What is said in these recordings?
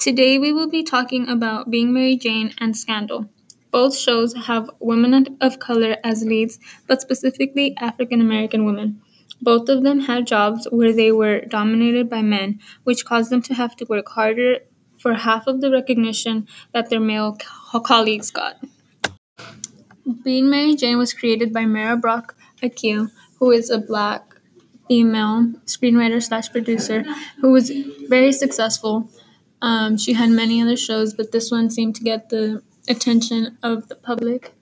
Today we will be talking about Being Mary Jane and Scandal. Both shows have women of color as leads, but specifically African American women. Both of them had jobs where they were dominated by men, which caused them to have to work harder for half of the recognition that their male co- colleagues got. Being Mary Jane was created by Mara Brock Akil, who is a black female screenwriter slash producer who was very successful. Um, she had many other shows, but this one seemed to get the attention of the public.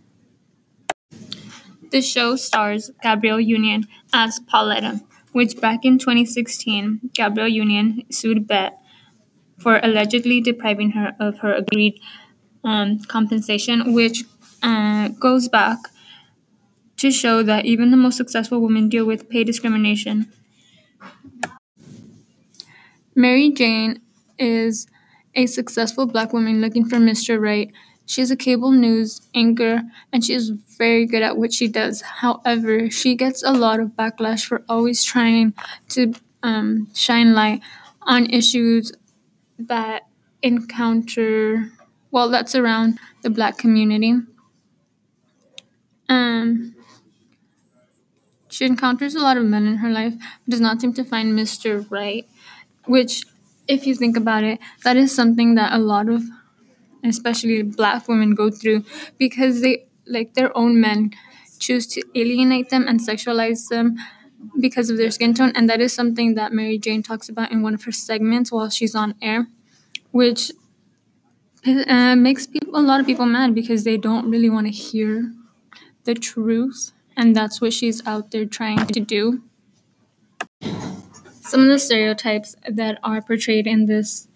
The show stars Gabrielle Union as Pauletta, which back in 2016, Gabrielle Union sued BET for allegedly depriving her of her agreed um, compensation, which uh, goes back to show that even the most successful women deal with pay discrimination. Mary Jane is a successful black woman looking for Mr. Right. She's a cable news anchor and she is very good at what she does. However, she gets a lot of backlash for always trying to um, shine light on issues that encounter, well, that's around the black community. Um, she encounters a lot of men in her life, but does not seem to find Mr. Right, which, if you think about it, that is something that a lot of, especially black women, go through because they, like their own men, choose to alienate them and sexualize them because of their skin tone. And that is something that Mary Jane talks about in one of her segments while she's on air, which uh, makes people, a lot of people mad because they don't really want to hear the truth and that's what she's out there trying to do. Some of the stereotypes that are portrayed in this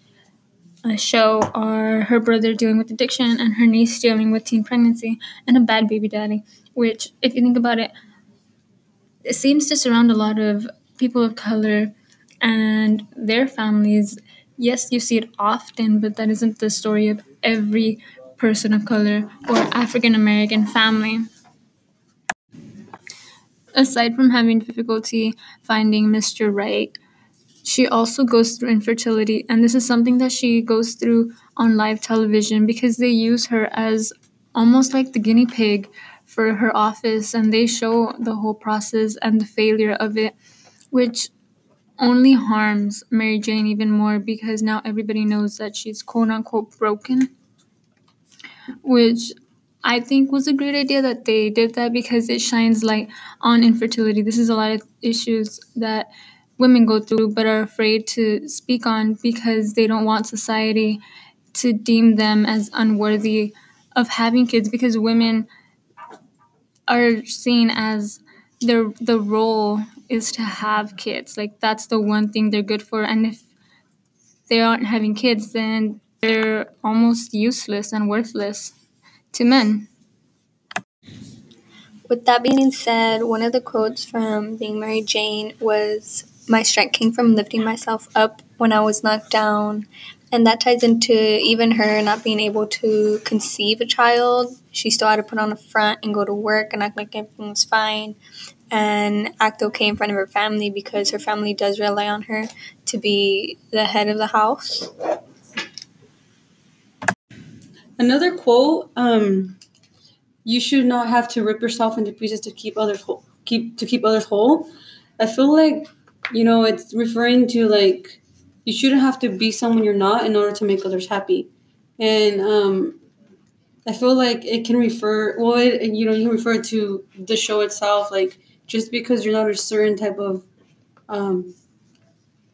uh, show are her brother dealing with addiction and her niece dealing with teen pregnancy and a bad baby daddy, which, if you think about it, it seems to surround a lot of people of color and their families. Yes, you see it often, but that isn't the story of every person of color or African American family. Aside from having difficulty finding Mr. Right, she also goes through infertility, and this is something that she goes through on live television because they use her as almost like the guinea pig for her office, and they show the whole process and the failure of it, which only harms Mary Jane even more because now everybody knows that she's quote unquote broken, which I think was a great idea that they did that because it shines light on infertility. This is a lot of issues that women go through but are afraid to speak on because they don't want society to deem them as unworthy of having kids because women are seen as their the role is to have kids. Like that's the one thing they're good for and if they aren't having kids then they're almost useless and worthless to men. With that being said, one of the quotes from Being Mary Jane was My strength came from lifting myself up when I was knocked down. And that ties into even her not being able to conceive a child. She still had to put on a front and go to work and act like everything was fine and act okay in front of her family because her family does rely on her to be the head of the house. Another quote: um, "You should not have to rip yourself into pieces to keep others whole. Keep to keep others whole." I feel like you know it's referring to like you shouldn't have to be someone you're not in order to make others happy, and um, I feel like it can refer well, it, you know, you can refer to the show itself. Like just because you're not a certain type of um,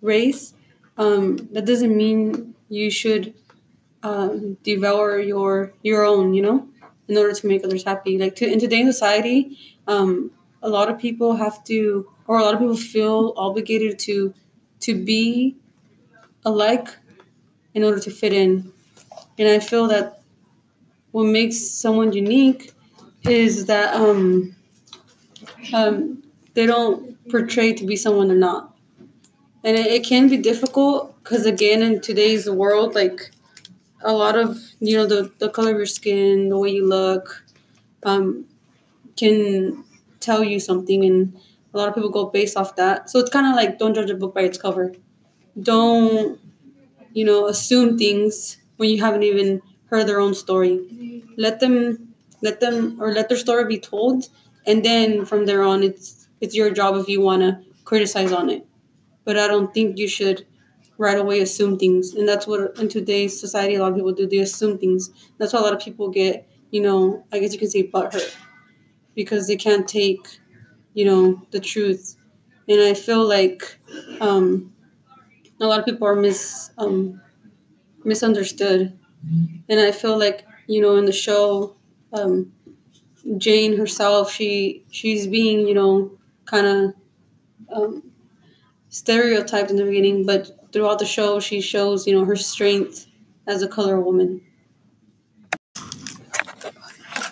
race, um, that doesn't mean you should um, devour your your own, you know, in order to make others happy. Like to, in today's society, um, a lot of people have to, or a lot of people feel obligated to to be alike in order to fit in. And I feel that what makes someone unique is that um, um, they don't portray to be someone they're not. And it, it can be difficult because, again, in today's world, like a lot of you know the the color of your skin, the way you look, um, can tell you something, and a lot of people go based off that. So it's kind of like don't judge a book by its cover. Don't you know, assume things when you haven't even heard their own story. Let them let them or let their story be told and then from there on it's it's your job if you want to criticize on it. But I don't think you should right away assume things. And that's what in today's society a lot of people do. They assume things. That's why a lot of people get, you know, I guess you can say butthurt. Because they can't take, you know, the truth. And I feel like um a lot of people are mis um misunderstood. And I feel like, you know, in the show, um Jane herself, she she's being, you know, kind of um, stereotyped in the beginning, but throughout the show, she shows, you know, her strength as a color woman.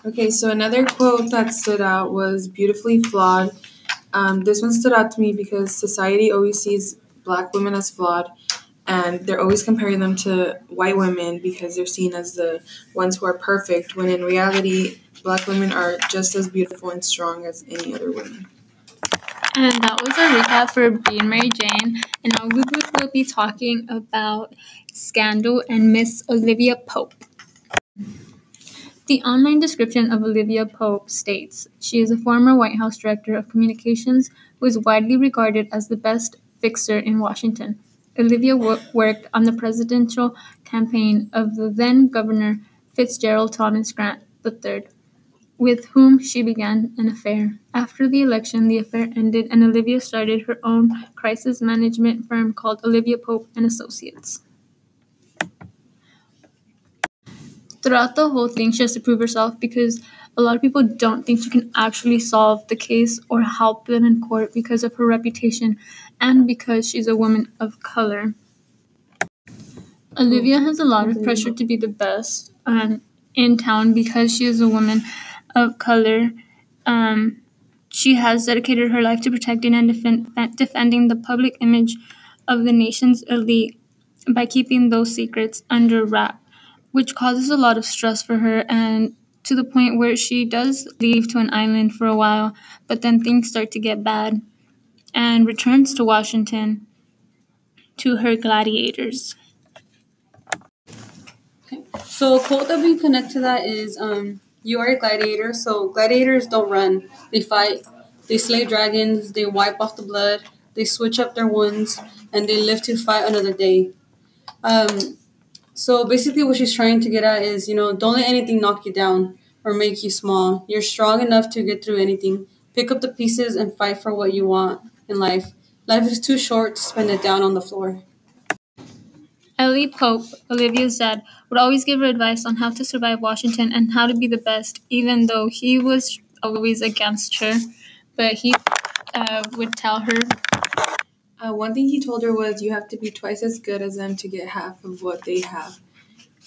Okay, so another quote that stood out was beautifully flawed. Um, this one stood out to me because society always sees black women as flawed, and they're always comparing them to white women because they're seen as the ones who are perfect, when in reality, black women are just as beautiful and strong as any other women. And that was our recap for Being Mary Jane. And now we will be talking about Scandal and Miss Olivia Pope. The online description of Olivia Pope states she is a former White House Director of Communications who is widely regarded as the best fixer in Washington. Olivia wo- worked on the presidential campaign of the then Governor Fitzgerald Thomas Grant III, with whom she began an affair. After the election, the affair ended, and Olivia started her own crisis management firm called Olivia Pope and Associates. Throughout the whole thing, she has to prove herself because a lot of people don't think she can actually solve the case or help them in court because of her reputation and because she's a woman of color. Olivia has a lot of pressure to be the best um, in town because she is a woman of color. Um, she has dedicated her life to protecting and defend, defending the public image of the nation's elite by keeping those secrets under wrap, which causes a lot of stress for her and to the point where she does leave to an island for a while, but then things start to get bad and returns to Washington to her gladiators. Okay. So a quote that we connect to that is um, you are a gladiator, so gladiators don't run. They fight. They slay dragons, they wipe off the blood, they switch up their wounds, and they live to fight another day. Um, so basically what she's trying to get at is, you know, don't let anything knock you down or make you small. You're strong enough to get through anything. Pick up the pieces and fight for what you want in life. Life is too short to spend it down on the floor. Ellie Pope, Olivia's dad, would always give her advice on how to survive Washington and how to be the best, even though he was always against her. But he uh, would tell her. Uh, one thing he told her was, You have to be twice as good as them to get half of what they have.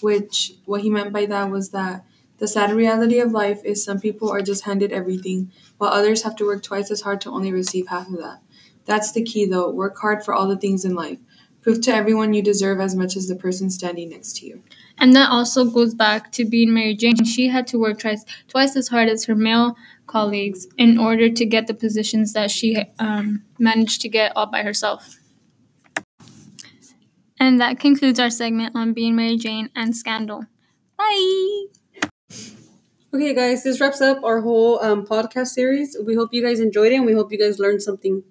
Which, what he meant by that was that the sad reality of life is some people are just handed everything, while others have to work twice as hard to only receive half of that. That's the key, though. Work hard for all the things in life. Prove to everyone you deserve as much as the person standing next to you. And that also goes back to being Mary Jane. She had to work twice, twice as hard as her male colleagues in order to get the positions that she um, managed to get all by herself. And that concludes our segment on being Mary Jane and Scandal. Bye! Okay, guys, this wraps up our whole um, podcast series. We hope you guys enjoyed it and we hope you guys learned something.